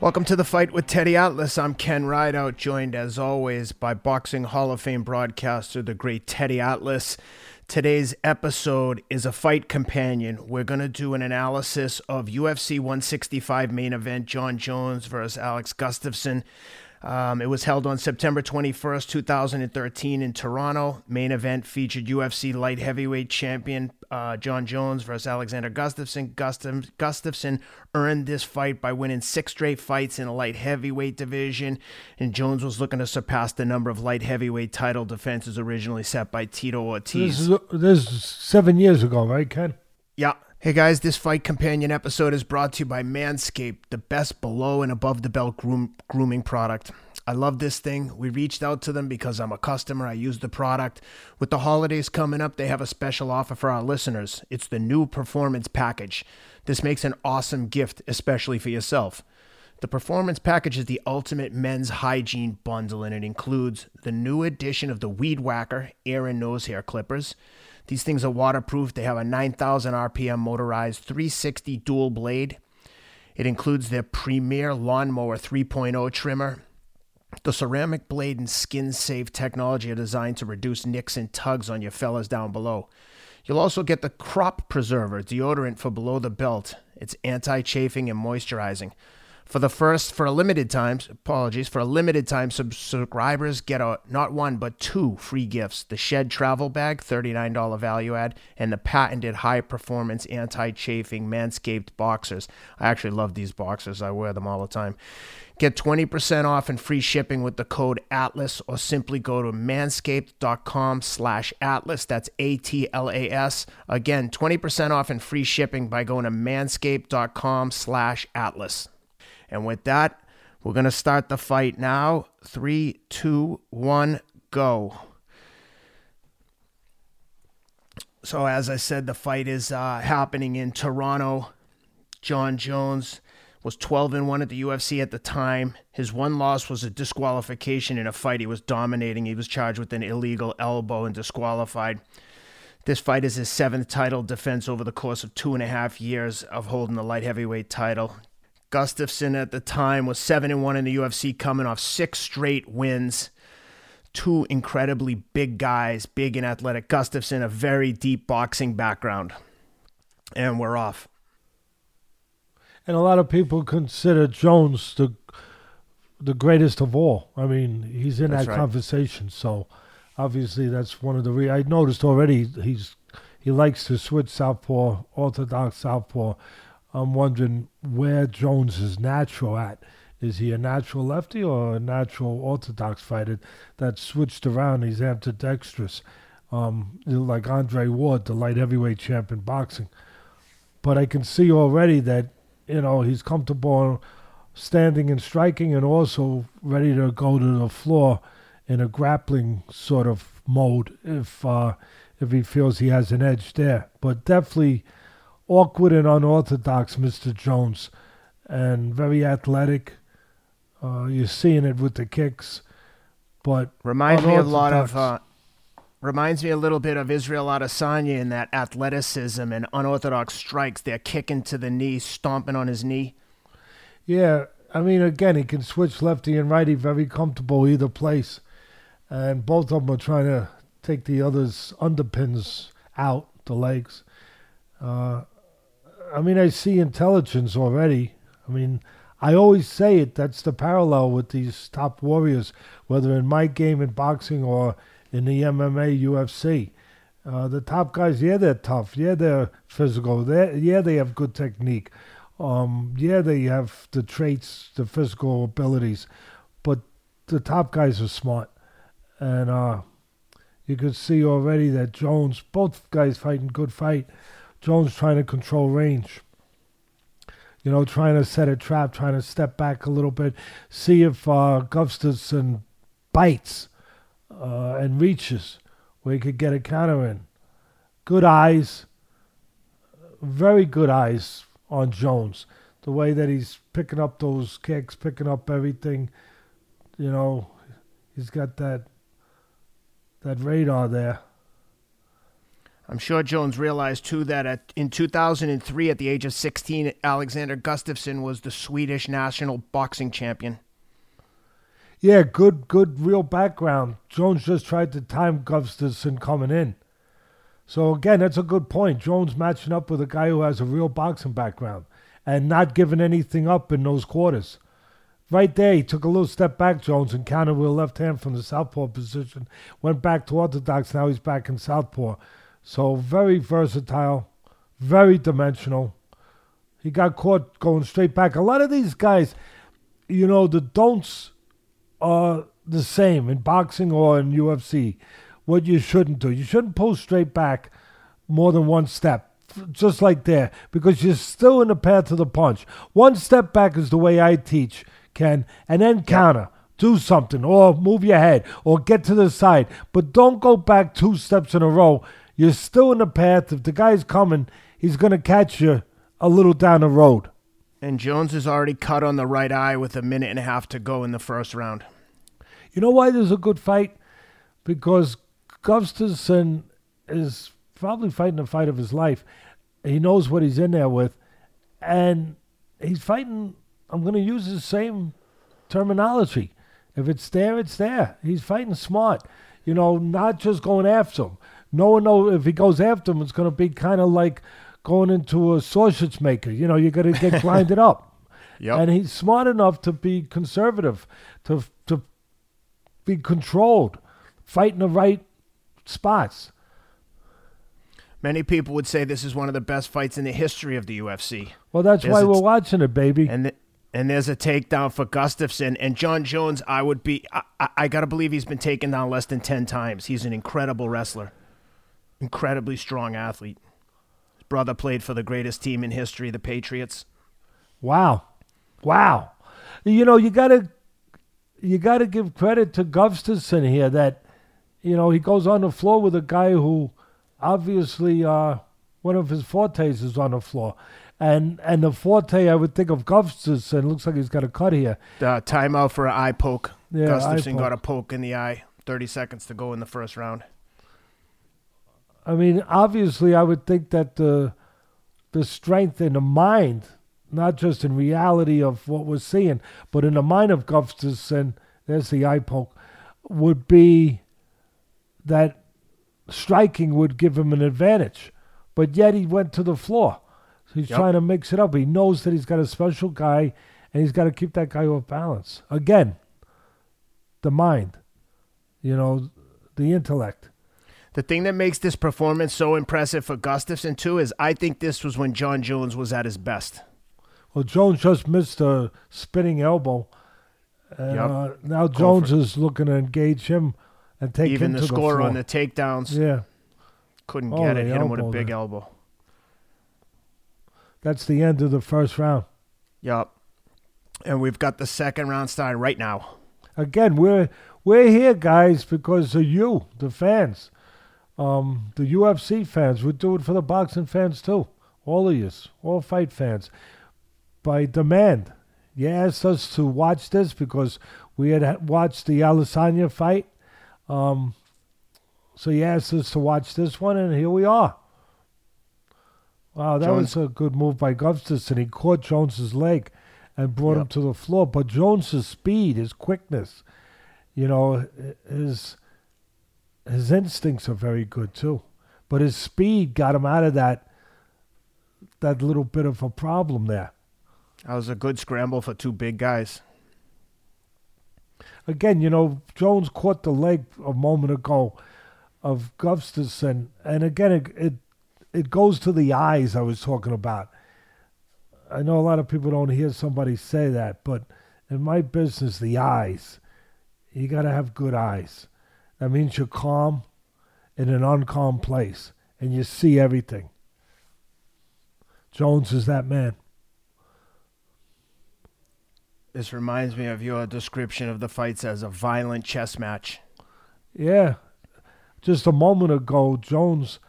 Welcome to the fight with Teddy Atlas. I'm Ken Rideout, joined as always by Boxing Hall of Fame broadcaster, the great Teddy Atlas. Today's episode is a fight companion. We're going to do an analysis of UFC 165 main event Jon Jones versus Alex Gustafsson. Um, it was held on September 21st, 2013, in Toronto. Main event featured UFC light heavyweight champion uh, Jon Jones versus Alexander Gustafsson. Gustaf- Gustafsson earned this fight by winning six straight fights in the light heavyweight division, and Jones was looking to surpass the number of light heavyweight title defenses originally set by Tito Ortiz. This is, this is seven years ago, right, Ken? Yeah. Hey guys, this fight companion episode is brought to you by Manscaped, the best below and above the belt groom, grooming product. I love this thing. We reached out to them because I'm a customer. I use the product. With the holidays coming up, they have a special offer for our listeners. It's the new Performance Package. This makes an awesome gift, especially for yourself. The Performance Package is the ultimate men's hygiene bundle, and it includes the new edition of the Weed Whacker ear and nose hair clippers these things are waterproof. They have a 9,000 RPM motorized 360 dual blade. It includes their premier lawnmower 3.0 trimmer. The ceramic blade and skin safe technology are designed to reduce nicks and tugs on your fellas down below. You'll also get the Crop Preserver deodorant for below the belt. It's anti chafing and moisturizing. For the first, for a limited time, apologies, for a limited time, subscribers get a not one but two free gifts: the Shed Travel Bag, thirty-nine dollar value add, and the patented high-performance anti-chafing Manscaped boxers. I actually love these boxers. I wear them all the time. Get 20% off and free shipping with the code ATLAS or simply go to manscaped.com slash ATLAS. That's A-T-L-A-S. Again, 20% off and free shipping by going to manscaped.com slash ATLAS. And with that, we're going to start the fight now. Three, two, one, go. So, as I said, the fight is uh, happening in Toronto. Jon Jones was 12 and 1 at the UFC at the time. His one loss was a disqualification in a fight he was dominating. He was charged with an illegal elbow and disqualified. This fight is his seventh title defense over the course of two and a half years of holding the light heavyweight title. Gustafsson at the time was 7 and 1 in the UFC, coming off six straight wins. Two incredibly big guys, big and athletic. Gustafsson, a very deep boxing background. And we're off. And a lot of people consider Jones the the greatest of all. I mean, he's in that's that right. conversation. So obviously, that's one of the. Re- I noticed already he's he likes to switch southpaw, orthodox southpaw. I'm wondering where Jones is natural at. Is he a natural lefty or a natural orthodox fighter that switched around? He's ambidextrous, um, like Andre Ward, the light heavyweight champion boxing. But I can see already that you know he's comfortable standing and striking, and also ready to go to the floor in a grappling sort of mode if uh, if he feels he has an edge there. But definitely awkward and unorthodox, Mr. Jones, and very athletic. Uh, you're seeing it with the kicks, but reminds me a lot of. Uh, reminds me a little bit of Israel Adesanya in that athleticism and unorthodox strikes. They're kicking to the knee, stomping on his knee. Yeah, I mean, again, he can switch lefty and righty very comfortable either place, and both of them are trying to take the other's underpins out, the legs. Uh, I mean, I see intelligence already. I mean, I always say it. That's the parallel with these top warriors, whether in my game in boxing or in the MMA, UFC. Uh, the top guys, yeah, they're tough. Yeah, they're physical. They're, yeah, they have good technique. Um, yeah, they have the traits, the physical abilities. But the top guys are smart. And uh, you can see already that Jones, both guys fighting good fight. Jones trying to control range. You know, trying to set a trap, trying to step back a little bit, see if uh, Gustafsson bites uh, and reaches where he could get a counter in. Good eyes, very good eyes on Jones. The way that he's picking up those kicks, picking up everything, you know, he's got that that radar there. I'm sure Jones realized too that at, in 2003, at the age of 16, Alexander Gustafsson was the Swedish national boxing champion. Yeah, good, good, real background. Jones just tried to time Gustafsson coming in. So again, that's a good point. Jones matching up with a guy who has a real boxing background and not giving anything up in those quarters. Right there, he took a little step back, Jones, and countered with a left hand from the southpaw position. Went back to orthodox. Now he's back in southpaw. So very versatile, very dimensional. He got caught going straight back. A lot of these guys, you know, the don'ts are the same in boxing or in UFC. What you shouldn't do, you shouldn't pull straight back more than one step, just like there, because you're still in the path of the punch. One step back is the way I teach, Ken, and then counter. Do something, or move your head, or get to the side. But don't go back two steps in a row you're still in the path. If the guy's coming, he's going to catch you a little down the road. And Jones is already cut on the right eye with a minute and a half to go in the first round. You know why there's a good fight? Because Gustafsson is probably fighting the fight of his life. He knows what he's in there with. And he's fighting, I'm going to use the same terminology. If it's there, it's there. He's fighting smart. You know, not just going after him no one know if he goes after him, it's going to be kind of like going into a sausage maker. You know, you're going to get grinded up. Yep. And he's smart enough to be conservative, to to be controlled, fight in the right spots. Many people would say this is one of the best fights in the history of the UFC. Well, that's there's why we're watching it, baby. And th- and there's a takedown for Gustafsson and Jon Jones. I would be. I, I, I got to believe he's been taken down less than ten times. He's an incredible wrestler incredibly strong athlete. His brother played for the greatest team in history, the Patriots. Wow. Wow. You know, you gotta you gotta give credit to Gustafsson here that, you know, he goes on the floor with a guy who obviously uh, one of his fortes is on the floor. And and the forte I would think of Gustafsson looks like he's got a cut here. The timeout for an eye poke. Yeah, Gustafsson got a poke in the eye. Thirty seconds to go in the first round. I mean, obviously, I would think that the the strength in the mind, not just in reality of what we're seeing, but in the mind of Gustafsson, there's the eye poke, would be that striking would give him an advantage. But yet he went to the floor. So he's yep. trying to mix it up. He knows that he's got a special guy and he's got to keep that guy off balance. Again, the mind, you know, the intellect. The thing that makes this performance so impressive for Gustafsson too is I think this was when Jon Jones was at his best. Well, Jones just missed a spinning elbow. And, yep. uh, now Jones is looking to engage him and take Even him the to score the on the takedowns. Yeah. Couldn't oh, get it. Hit him with a big there. elbow. That's the end of the first round. Yep. And we've got the second round starting right now. Again, we're we're here, guys, because of you, the fans. Um, the UFC fans would do it for the boxing fans too. All of you, all fight fans, by demand. You asked us to watch this because we had watched the Adesanya fight. Um, so you asked us to watch this one, and here we are. Wow, that Jones. was a good move by Gustafsson. He caught Jones's leg and brought yep. him to the floor. But Jones's speed, his quickness, you know, his his instincts are very good too, but his speed got him out of that that little bit of a problem there. That was a good scramble for two big guys. Again, you know, Jones caught the leg a moment ago of Gustafsson, and again, it, it it goes to the eyes I was talking about. I know a lot of people don't hear somebody say that, but in my business, the eyes, you got to have good eyes. That means you're calm in an uncalm place and you see everything. Jones is that man. This reminds me of your description of the fights as a violent chess match. Yeah. Just a moment ago, Jones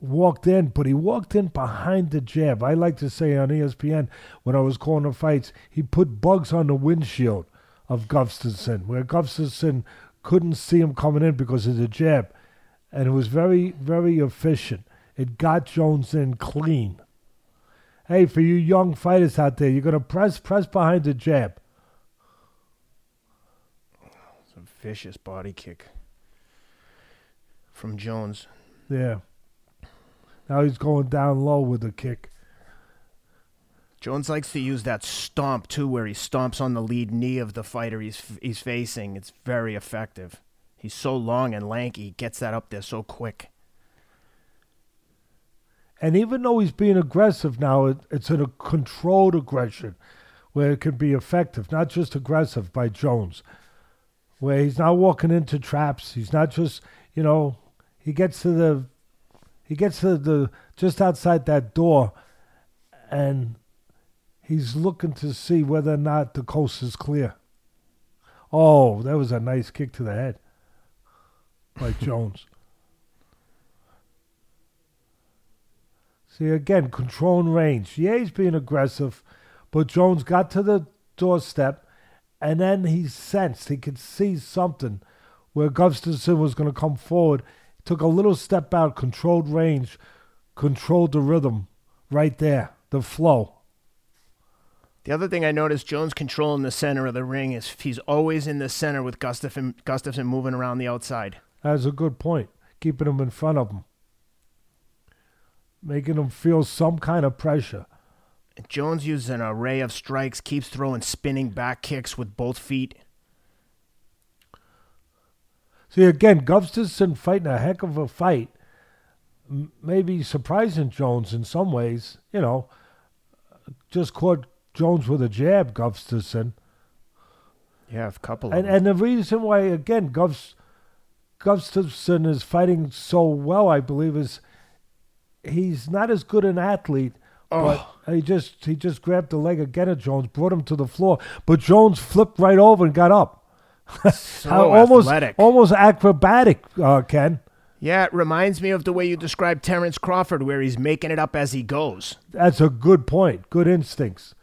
walked in, but he walked in behind the jab. I like to say on ESPN when I was calling the fights, he put bugs on the windshield of Gustafsson, where Gustafsson couldn't see him coming in because of the jab. and it was very, very efficient. It got Jones in clean. Hey, for you young fighters out there, you're gonna press, press behind the jab. It's a vicious body kick from Jones. Yeah. Now he's going down low with the kick. Jones likes to use that stomp too, where he stomps on the lead knee of the fighter he's he's facing. It's very effective. He's so long and lanky, he gets that up there so quick. And even though he's being aggressive now, it, it's in a controlled aggression where it can be effective, not just aggressive by Jones, where he's not walking into traps. He's not just, you know, he gets to the, he gets to the, just outside that door and he's looking to see whether or not the coast is clear. Oh, that was a nice kick to the head by Jones. See, again, controlling range. Yeah, he's being aggressive, but Jones got to the doorstep, and then he sensed, he could see something where Gustafsson was going to come forward. Took a little step out, controlled range, controlled the rhythm right there, the flow. The other thing I noticed, Jones controlling the center of the ring is he's always in the center with Gustafsson, Gustafsson moving around the outside. That's a good point. Keeping him in front of him. Making him feel some kind of pressure. Jones uses an array of strikes, keeps throwing spinning back kicks with both feet. See, again, Gustafsson fighting a heck of a fight. M- maybe surprising Jones in some ways. You know, just caught Jones with a jab, Gustafsson. Yeah, a couple And, and the reason why, again, Govs, Gustafsson is fighting so well, I believe, is he's not as good an athlete. But he just he just grabbed the leg again of Jones, brought him to the floor. But Jones flipped right over and got up. so almost athletic. almost acrobatic, uh, Ken. Yeah, it reminds me of the way you described Terence Crawford, where he's making it up as he goes. That's a good point. Good instincts.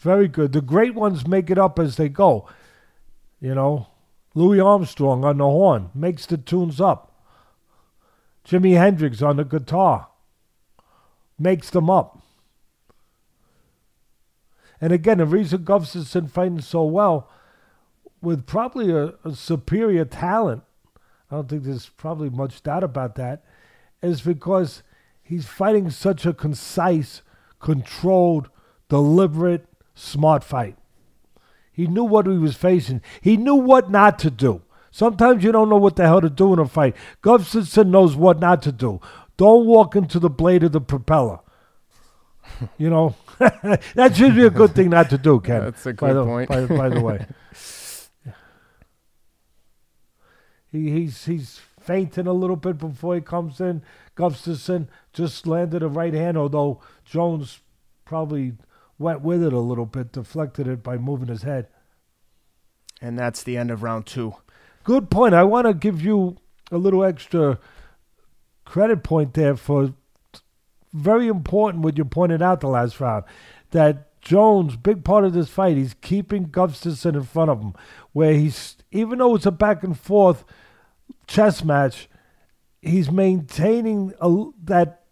Very good. The great ones make it up as they go. You know, Louis Armstrong on the horn makes the tunes up. Jimi Hendrix on the guitar makes them up. And again, the reason Gustafsson fighting so well, with probably a, a superior talent, I don't think there's probably much doubt about that, is because he's fighting such a concise, controlled, deliberate, smart fight. He knew what he was facing. He knew what not to do. Sometimes you don't know what the hell to do in a fight. Gustafsson knows what not to do. Don't walk into the blade of the propeller. You know, that should be a good thing not to do, Ken. That's a by good the, point. By, by the way, he, he's he's fainting a little bit before he comes in. Gustafsson just landed a right hand, although Jones probably went with it a little bit, deflected it by moving his head. And that's the end of round two. Good point. I want to give you a little extra credit point there for very important what you pointed out the last round that Jones, big part of this fight, he's keeping Gustafsson in front of him, where he's even though it's a back and forth chess match, he's maintaining a, that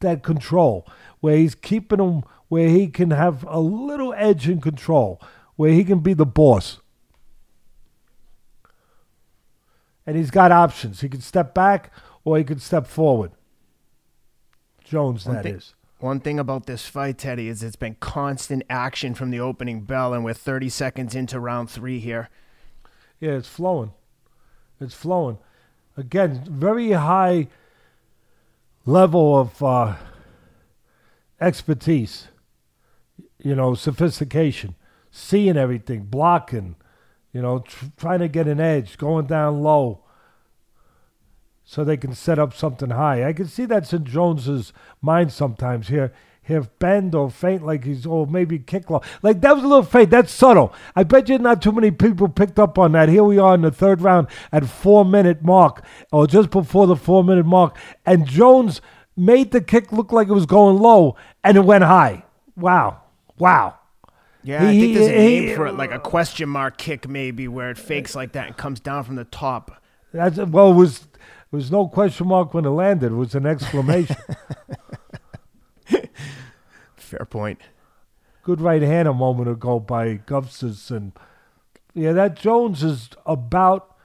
that control, where he's keeping him where he can have a little edge in control, where he can be the boss. And he's got options. He can step back or he can step forward. Jones, One that thing- is. One thing about this fight, Teddy, is it's been constant action from the opening bell, and we're 30 seconds into round three here. Yeah, it's flowing. It's flowing. Again, very high level of uh, expertise. You know, sophistication, seeing everything, blocking. You know, tr- trying to get an edge, going down low, so they can set up something high. I can see that's in Jones's mind sometimes. Here, he'll bend or faint like he's, or maybe kick low. Like that was a little faint. That's subtle. I bet you not too many people picked up on that. Here we are in the third round at four minute mark, or just before the four minute mark, and Jones made the kick look like it was going low, and it went high. Wow, wow. Yeah, I think there's a name for it, like a question mark kick, maybe, where it fakes like that and comes down from the top. That's well, it was was no question mark when it landed. It was an exclamation. Fair point. Good right hand a moment ago by Gustafsson. Yeah, that Jones is about,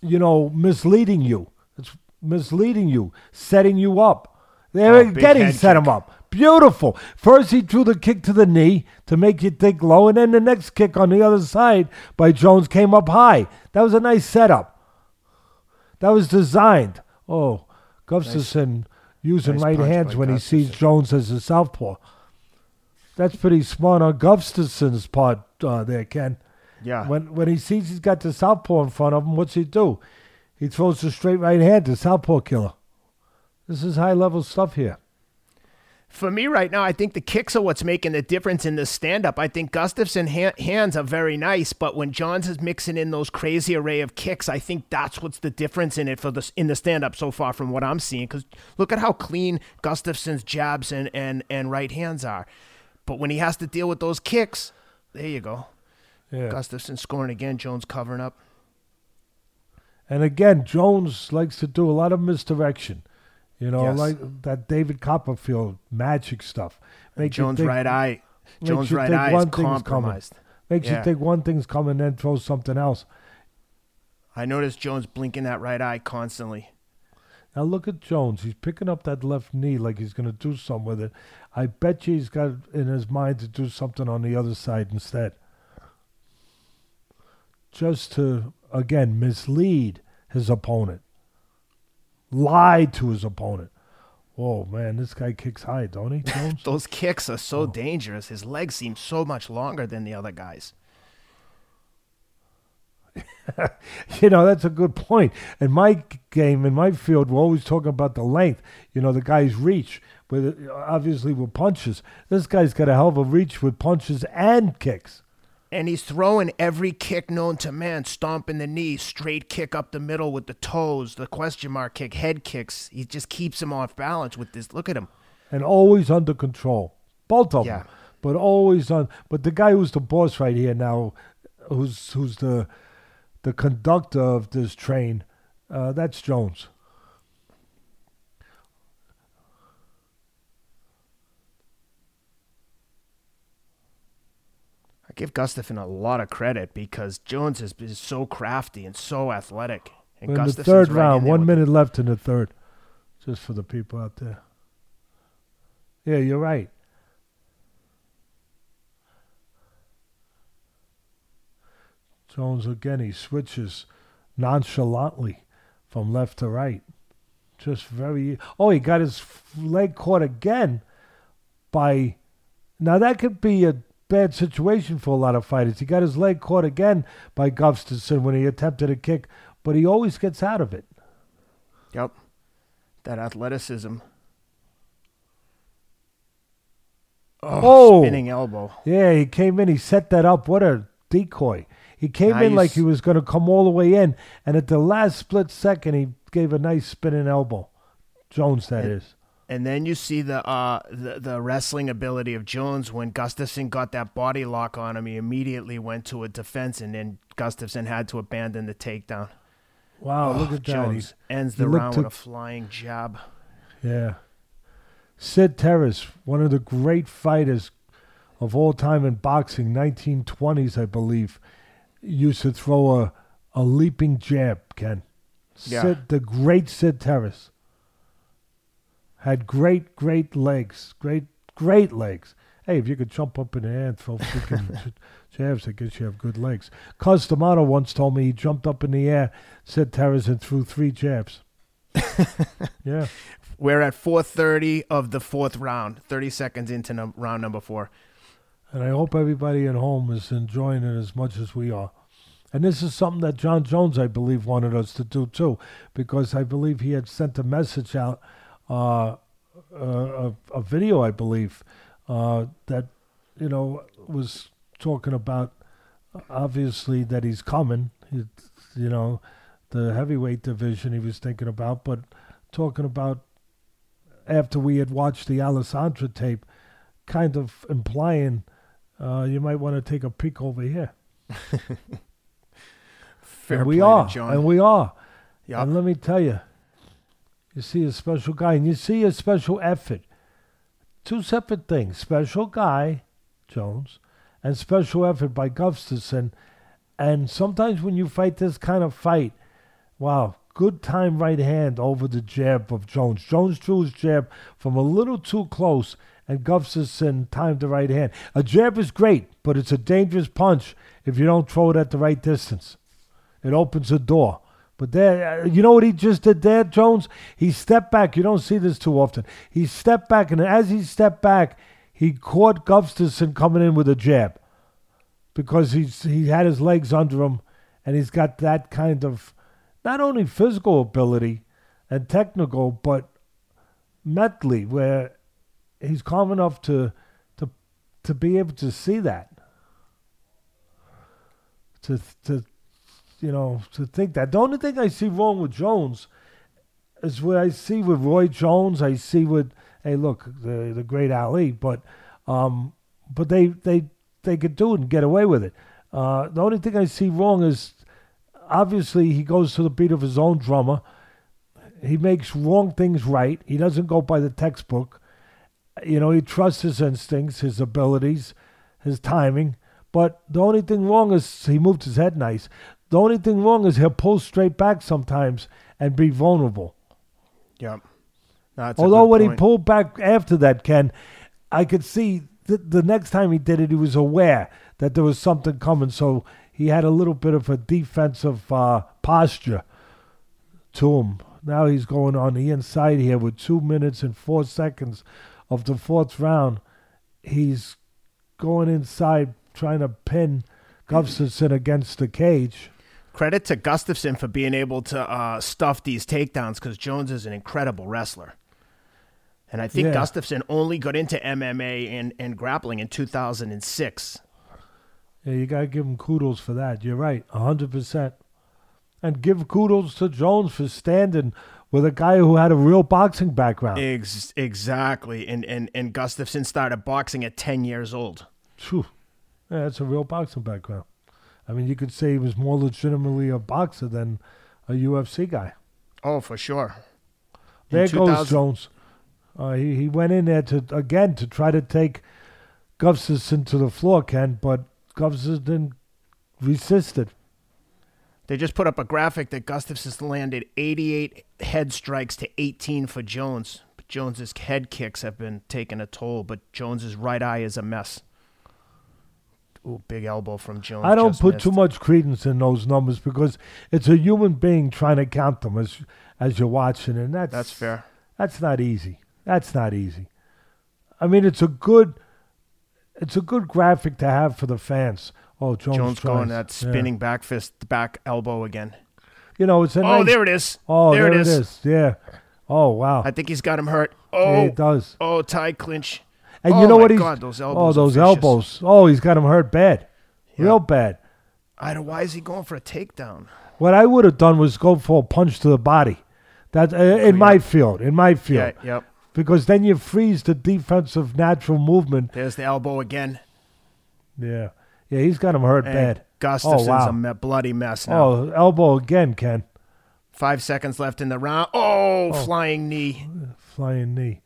you know, misleading you. It's misleading you, setting you up. There Oh, big again, he head set him up. Beautiful. First, he threw the kick to the knee to make you think low, and then the next kick on the other side by Jones came up high. That was a nice setup. That was designed. Oh, Gustafsson using nice right hands when he sees Jones as a southpaw. That's pretty smart on Gustafsson's part uh, there, Ken. Yeah. When when he sees he's got the southpaw in front of him, what's he do? He throws the straight right hand to southpaw killer. This is high level stuff here. For me right now, I think the kicks are what's making the difference in the stand up. I think Gustafsson ha- hands are very nice, but when Jones is mixing in those crazy array of kicks, I think that's what's the difference in it for the in the stand up so far from what I'm seeing. Because look at how clean Gustafsson's jabs and, and, and right hands are. But when he has to deal with those kicks, there you go. Yeah. Gustafsson scoring again, Jones covering up. And again, Jones likes to do a lot of misdirection. You know, Yes. like that David Copperfield magic stuff. Make you Jones think- right eye. makes Jones you right think eye is one thing's coming. compromised. Makes Yeah. you think one thing's coming, then throw something else. I noticed Jones blinking that right eye constantly. Now look at Jones. He's picking up that left knee like he's going to do something with it. I bet you he's got in his mind to do something on the other side instead. Just to, again, mislead his opponent. Lie to his opponent. Oh, man, this guy kicks high, don't he? Those kicks are Oh. so dangerous. His legs seem so much longer than the other guys. you know, that's a good point. In my game, in my field, we're always talking about the length. You know, the guy's reach, with obviously with punches. This guy's got a hell of a reach with punches and kicks. And he's throwing every kick known to man, stomping the knee, straight kick up the middle with the toes, the question mark kick, head kicks. He just keeps him off balance with this. Look at him. and always under control. Both of Yeah. them, but always on. But the guy who's the boss right here now, who's who's the the conductor of this train, uh, that's Jones. I give Gustafsson a lot of credit because Jones is, is so crafty and so athletic. And in the third right round, one minute left in the third, just for the people out there. Yeah, you're right. Jones again, he switches nonchalantly from left to right. Just very. Oh, he got his leg caught again by. Now, that could be a bad situation for a lot of fighters. He got his leg caught again by Gustafsson when he attempted a kick, but he always gets out of it. Yep. That athleticism. Oh, Oh. spinning elbow. Yeah, he came in. He set that up. What a decoy. He came in like he was going to come all the way in, and at the last split second, he gave a nice spinning elbow. Jones, that is. And then you see the uh the, the wrestling ability of Jones when Gustafsson got that body lock on him. He immediately went to a defense, and then Gustafsson had to abandon the takedown. Wow, Oh, look at that. Jones He- ends the round to- with a flying jab. yeah. Sid Terris, one of the great fighters of all time in boxing, 1920s, I believe, used to throw a, a leaping jab, Ken. Yeah. Sid, the great Sid Terris. Had great, great legs. Great, great legs. Hey, if you could jump up in the air and throw freaking jabs, I guess you have good legs. Cus D'Amato once told me he jumped up in the air, Sid Terris, and threw three jabs. yeah. We're at 4:30 of the fourth round. 30 seconds into num- round number four. And I hope everybody at home is enjoying it as much as we are. And this is something that Jon Jones, I believe, wanted us to do too, because I believe he had sent a message out, uh, uh, a, a video, I believe, uh, that, you know, was talking about obviously that he's coming, it's, you know, the heavyweight division he was thinking about, but talking about after we had watched the Adesanya tape, kind of implying uh, you might want to take a peek over here. Fair and we play are, Jon. and we are. Yup. And let me tell you, You see a special guy, and you see a special effort. Two separate things: special guy, Jones, and special effort by Gustafsson. And sometimes when you fight this kind of fight, wow, good time right hand over the jab of Jones. Jones threw his jab from a little too close, and Gustafsson timed the right hand. A jab is great, but it's a dangerous punch if you don't throw it at the right distance. It opens a door. But there, uh, you know what he just did there, Jones? He stepped back. You don't see this too often. He stepped back, and as he stepped back, he caught Gustafsson coming in with a jab because he's he had his legs under him, and he's got that kind of not only physical ability and technical, but mentally, where he's calm enough to to to be able to see that, to to you know to think that. The only thing I see wrong with Jones is what I see with Roy Jones. I see with hey, look, the the great Ali, but um, but they they they could do it and get away with it. Uh, the only thing I see wrong is obviously he goes to the beat of his own drummer. He makes wrong things right. He doesn't go by the textbook. You know, he trusts his instincts, his abilities, his timing. But the only thing wrong is he moved his head nice. The only thing wrong is he'll pull straight back sometimes and be vulnerable. Yep. Although when point. he pulled back after that, Ken, I could see the, the next time he did it, he was aware that there was something coming. So he had a little bit of a defensive uh, posture to him. Now he's going on the inside here with two minutes and four seconds of the fourth round. He's going inside trying to pin Gustafsson against the cage. Credit to Gustafsson for being able to uh, stuff these takedowns because Jones is an incredible wrestler. And I think yeah. Gustafsson only got into MMA and, and grappling in 2006. Yeah, you got to give him kudos for that. You're right, 100%. And give kudos to Jones for standing with a guy who had a real boxing background. Ex- exactly. And, and, and Gustafsson started boxing at 10 years old. Phew. Yeah, that's a real boxing background. I mean, you could say he was more legitimately a boxer than a UFC guy. Oh, for sure. In there 2000- goes Jones. Uh, he, he went in there to again to try to take Gustafsson to the floor, Ken, but Gustafsson resisted. They just put up a graphic that Gustafsson landed 88 head strikes to 18 for Jones. But Jones's head kicks have been taking a toll, but Jones's right eye is a mess. Ooh, big elbow from Jones. I don't put missed. too much credence in those numbers because it's a human being trying to count them as as you're watching, and that's that's fair. That's not easy. That's not easy. I mean, it's a good, it's a good graphic to have for the fans. Oh, Jones, Jones going that spinning yeah. back fist, back elbow again. You know, it's a. Oh, nice, there it is. Oh, there, there it, is. it is. Yeah. Oh wow. I think he's got him hurt. Oh, yeah, he oh. does. Oh, tie clinch. And oh, you know what he's? God, those elbows. Oh, those elbows. Oh, he's got him hurt bad, yeah. real bad. I don't. Why is he going for a takedown? What I would have done was go for a punch to the body. That uh, in my field, in my field. Yeah, yep because then you freeze the defensive natural movement. There's the elbow again. Yeah, yeah, he's got him hurt and bad. Gustafsson's oh, wow. a me- bloody mess now. Oh, elbow again, Ken. Five seconds left in the round. Oh, oh. flying knee. Flying knee.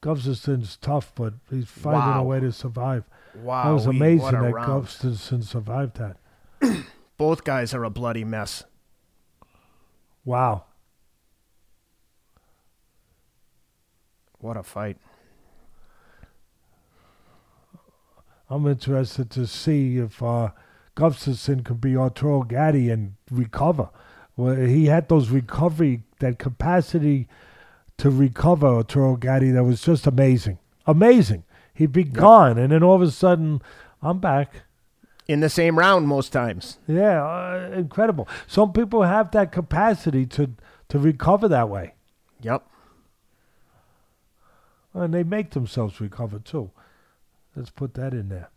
Gustafsson's tough, but he's finding wow. a way to survive. Wow, that was amazing that round. Gustafsson survived that. Both guys are a bloody mess. Wow. What a fight. I'm interested to see if uh, Gustafsson can be Arturo Gatti and recover. Well, he had those recovery, that capacity to recover Arturo Gatti that was just amazing. Amazing. He'd be gone, and then all of a sudden, I'm back. In the same round most times. Yeah, uh, incredible. Some people have that capacity to, to recover that way. Yep. And they make themselves recover too. Let's put that in there.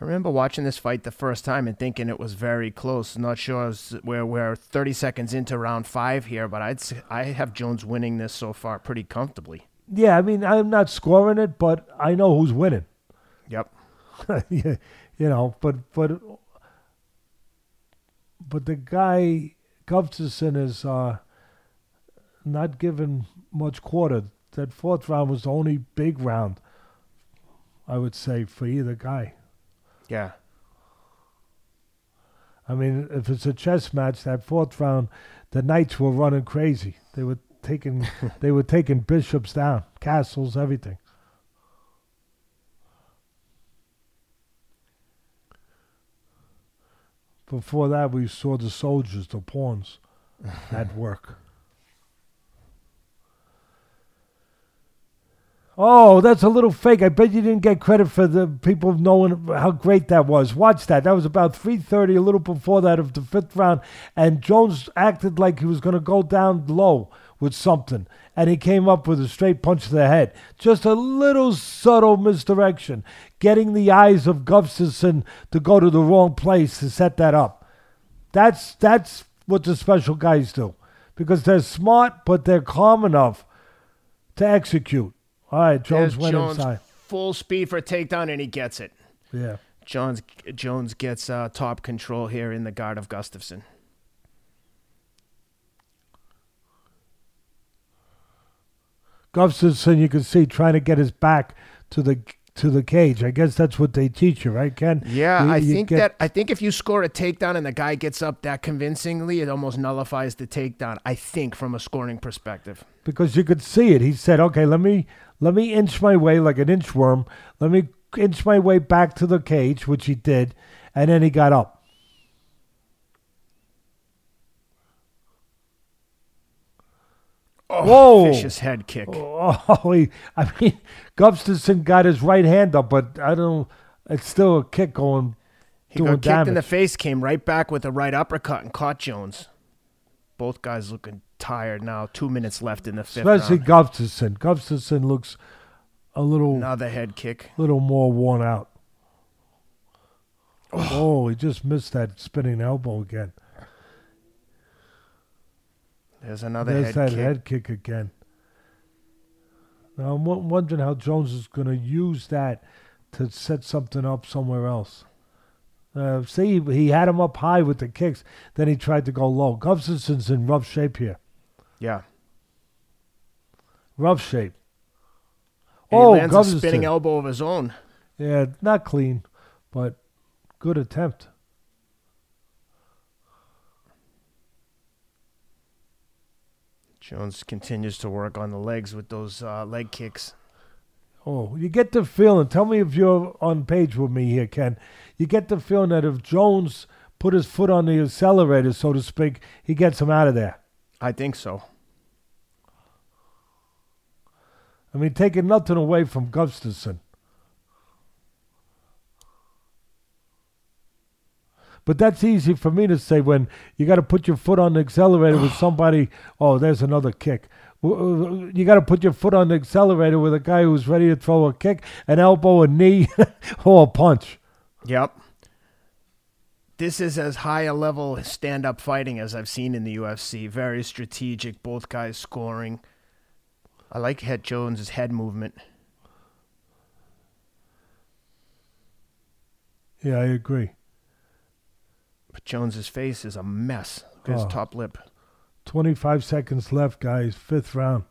I remember watching this fight the first time and thinking it was very close. Not sure where we're 30 seconds into round five here, but I'd I have Jones winning this so far pretty comfortably. Yeah, I mean I'm not scoring it, but I know who's winning. Yep. you know, but but but the guy Gustafsson is uh, not given much quarter. That fourth round was the only big round, I would say, for either guy. Yeah. I mean, if it's a chess match, that fourth round, the knights were running crazy. They were taking, they were taking bishops down, castles, everything. Before that, we saw the soldiers, the pawns, at work. Oh, that's a little fake. I bet you didn't get credit for the people knowing how great that was. Watch that. That was about 3:30, a little before that of the fifth round, and Jones acted like he was going to go down low with something, and he came up with a straight punch to the head. Just a little subtle misdirection, getting the eyes of Gustafsson to go to the wrong place to set that up. That's that's what the special guys do, because they're smart, but they're calm enough to execute. All right, Jones There's went Jones inside. full speed for a takedown, and he gets it. Yeah. Jones Jones gets uh, top control here in the guard of Gustafsson. Gustafsson, you can see trying to get his back to the to the cage. I guess that's what they teach you, right, Ken? Yeah, You- I you think get- that I think if you score a takedown and the guy gets up that convincingly, it almost nullifies the takedown. I think from a scoring perspective. because you could see it. He said, "Okay, let me let me inch my way like an inchworm. Let me inch my way back to the cage," which he did, and then he got up. Oh, Whoa. vicious head kick. Oh, he, I mean, Gustafsson got his right hand up, but I don't. It's still a kick going. He got kicked in the face, came right back with a right uppercut and caught Jones. Both guys looking tired now. Two minutes left in the fifth Especially round. Gustafsson. Gustafsson looks a little Another head kick. A little more worn out. Oh, he just missed that spinning elbow again. There's another There's head that kick. head kick again. Now I'm wo- wondering how Jones is going to use that to set something up somewhere else. Uh, see, he had him up high with the kicks, then he tried to go low. Gustafsson's in rough shape here. Yeah. Rough shape. And oh, he lands a spinning elbow of his own. Yeah, not clean, but good attempt. Jones continues to work on the legs with those uh, leg kicks. Oh, you get the feeling. Tell me if you're on page with me here, Ken. You get the feeling that if Jones put his foot on the accelerator, so to speak, he gets him out of there. I think so. I mean, taking nothing away from Gustafsson. But that's easy for me to say when you got to put your foot on the accelerator with somebody. Oh, there's another kick. You got to put your foot on the accelerator with a guy who's ready to throw a kick, an elbow, a knee, or a punch. Yep. This is as high a level stand up fighting as I've seen in the UFC. Very strategic, both guys scoring. I like Head Jones's head movement. Yeah, I agree. But Jones's face is a mess. His Oh. top lip. 25 seconds left, guys. Fifth round.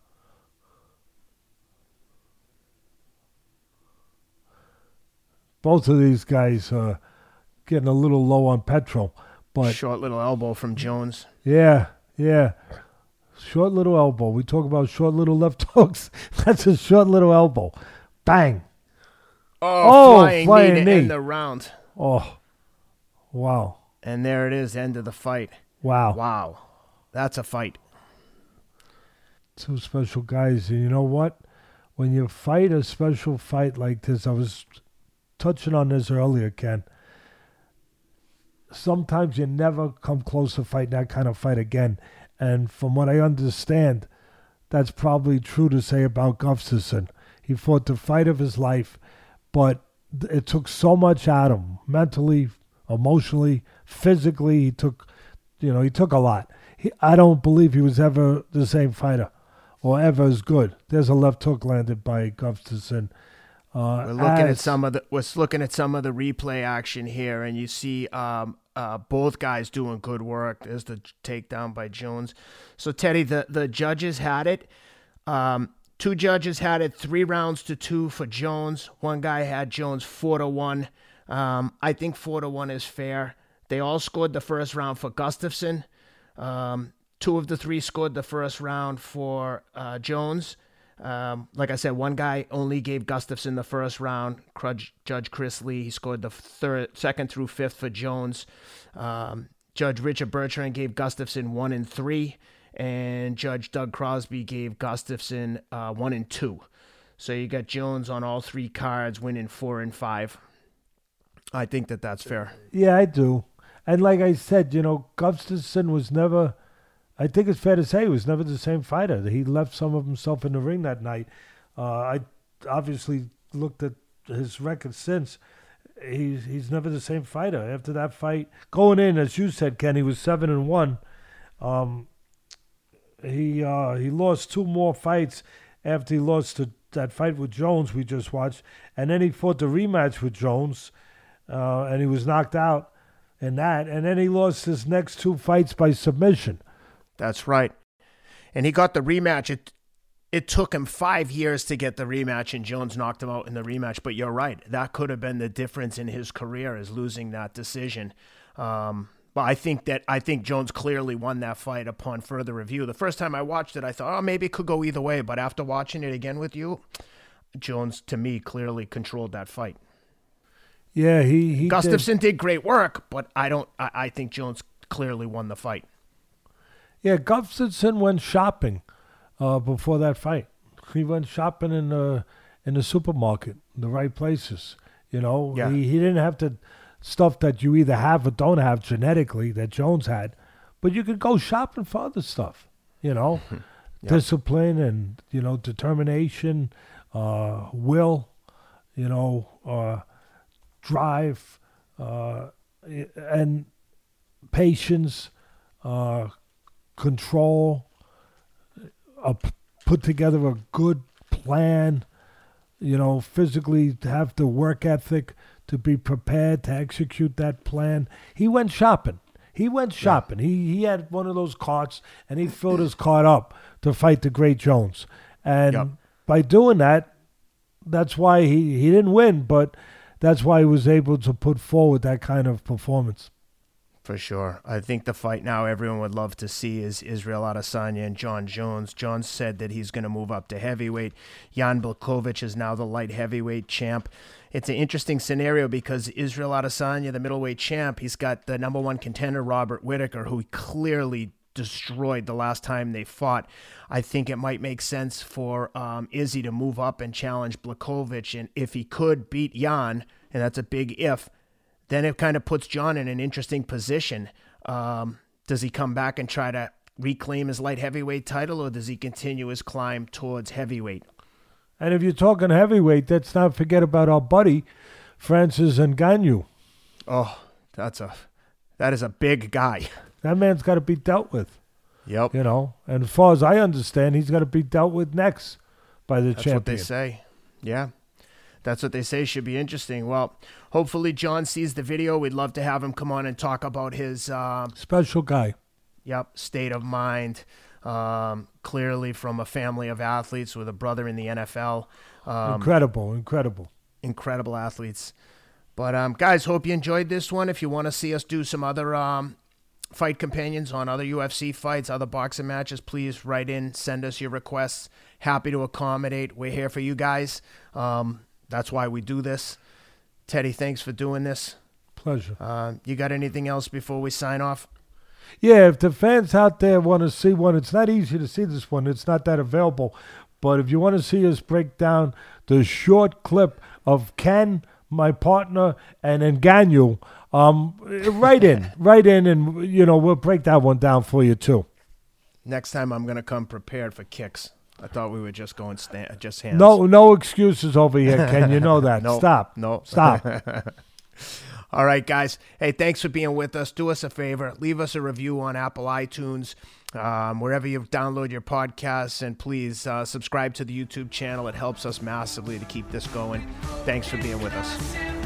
Both of these guys are getting a little low on petrol. But Short little elbow from Jones. yeah, yeah. Short little elbow. We talk about short little left hooks. That's a short little elbow. Bang. Oh, Oh, flying, flying knee knee. end the round. Oh. Wow. And there it is, end of the fight. Wow. Wow. That's a fight. two special guys. And you know what? When you fight a special fight like this, I was touching on this earlier, Ken. Sometimes you never come close to fighting that kind of fight again. And from what I understand, that's probably true to say about Gustafsson. He fought the fight of his life, but it took so much out of him mentally, emotionally, physically. He took, you know, he took a lot. He, I don't believe he was ever the same fighter or ever as good. There's a left hook landed by Gustafsson. Uh, We're looking at some of the we're looking at some of the replay action here, and you see um, Uh, both guys doing good work. There's the takedown by Jones. So Teddy, the the judges had it. Um, two judges had it three rounds to two for Jones. One guy had Jones four to one. Um, I think four to one is fair. They all scored the first round for Gustafsson. Um, two of the three scored the first round for uh, Jones. Um, like I said, one guy only gave Gustafsson the first round. Crudge, Judge Chris Lee, he scored the third, second through fifth for Jones. Um, Judge Richard Bertrand gave Gustafsson one and three, and Judge Doug Crosby gave Gustafsson uh, one and two. So you got Jones on all three cards, winning four and five. I think that that's fair. Yeah, I do. And like I said, you know, Gustafsson was never. I think it's fair to say he was never the same fighter. He left some of himself in the ring that night. Uh, I obviously looked at his record since. He's he's never the same fighter. After that fight, going in as you said, Ken, he was seven and one. Um, he uh, he lost two more fights after he lost to, that fight with Jones we just watched, and then he fought the rematch with Jones, uh, and he was knocked out in that, and then he lost his next two fights by submission. That's right. And he got the rematch. It it took him five years to get the rematch, and Jones knocked him out in the rematch. But you're right. That could have been the difference in his career is losing that decision. Um, but I think that I think Jones clearly won that fight upon further review. The first time I watched it, I thought, oh, maybe it could go either way. But after watching it again with you, Jones to me clearly controlled that fight. Yeah, he, he Gustafsson did. did. great work, but I don't. I, I think Jones clearly won the fight. Yeah, Gustafsson went shopping uh, before that fight. He went shopping in the in the supermarket, the right places. You know, Yeah. he he didn't have to stuff that you either have or don't have genetically that Jones had, but you could go shopping for other stuff. You know, Yeah. discipline and you know determination, uh, will, you know, uh, drive, uh, and patience, uh, control, uh, put together a good plan, you know, physically to have the work ethic to be prepared to execute that plan. He went shopping. He went shopping. He he had one of those carts and he filled his cart up to fight the great Jones. And Yep. by doing that, that's why he, he didn't win, but that's why he was able to put forward that kind of performance. For sure. I think the fight now everyone would love to see is Israel Adesanya and Jon Jones. Jon said that he's going to move up to heavyweight. Jan Blachowicz is now the light heavyweight champ. It's an interesting scenario because Israel Adesanya, the middleweight champ, he's got the number one contender, Robert Whitaker, who clearly destroyed the last time they fought. I think it might make sense for um, Izzy to move up and challenge Blachowicz. And if he could beat Jan, and that's a big if, then it kind of puts Jon in an interesting position. Um, does he come back and try to reclaim his light heavyweight title, or does he continue his climb towards heavyweight? And if you're talking heavyweight, let's not forget about our buddy Francis Ngannou. Oh, that's a that is a big guy. That man's got to be dealt with, Yep, you know. And as far as I understand, he's got to be dealt with next by the that's what they say. Yeah, that's what they say. Should be interesting. Well, hopefully Jon sees the video. We'd love to have him come on and talk about his um, Special guy. Yep, state of mind. Um, clearly from a family of athletes with a brother in the NFL. Um, incredible, incredible. incredible athletes. But um, guys, hope you enjoyed this one. If you want to see us do some other um, fight companions on other UFC fights, other boxing matches, please write in, send us your requests. Happy to accommodate. We're here for you guys. Um, that's why we do this. Teddy, thanks for doing this. Pleasure. Uh, you got anything else before we sign off? Yeah, if the fans out there want to see one, it's not easy to see this one. It's not that available. But if you want to see us break down the short clip of Ken, my partner, and Ngannou, um, right in, right in, and you know we'll break that one down for you too. Next time, I'm gonna come prepared for kicks. I thought we were just going sta- just hands. No, no excuses over here, Ken. You know that. No, Stop. no. Stop. All right, guys. Hey, thanks for being with us. Do us a favor. Leave us a review on Apple iTunes, um, wherever you download your podcasts, and please uh, subscribe to the YouTube channel. It helps us massively to keep this going. Thanks for being with us.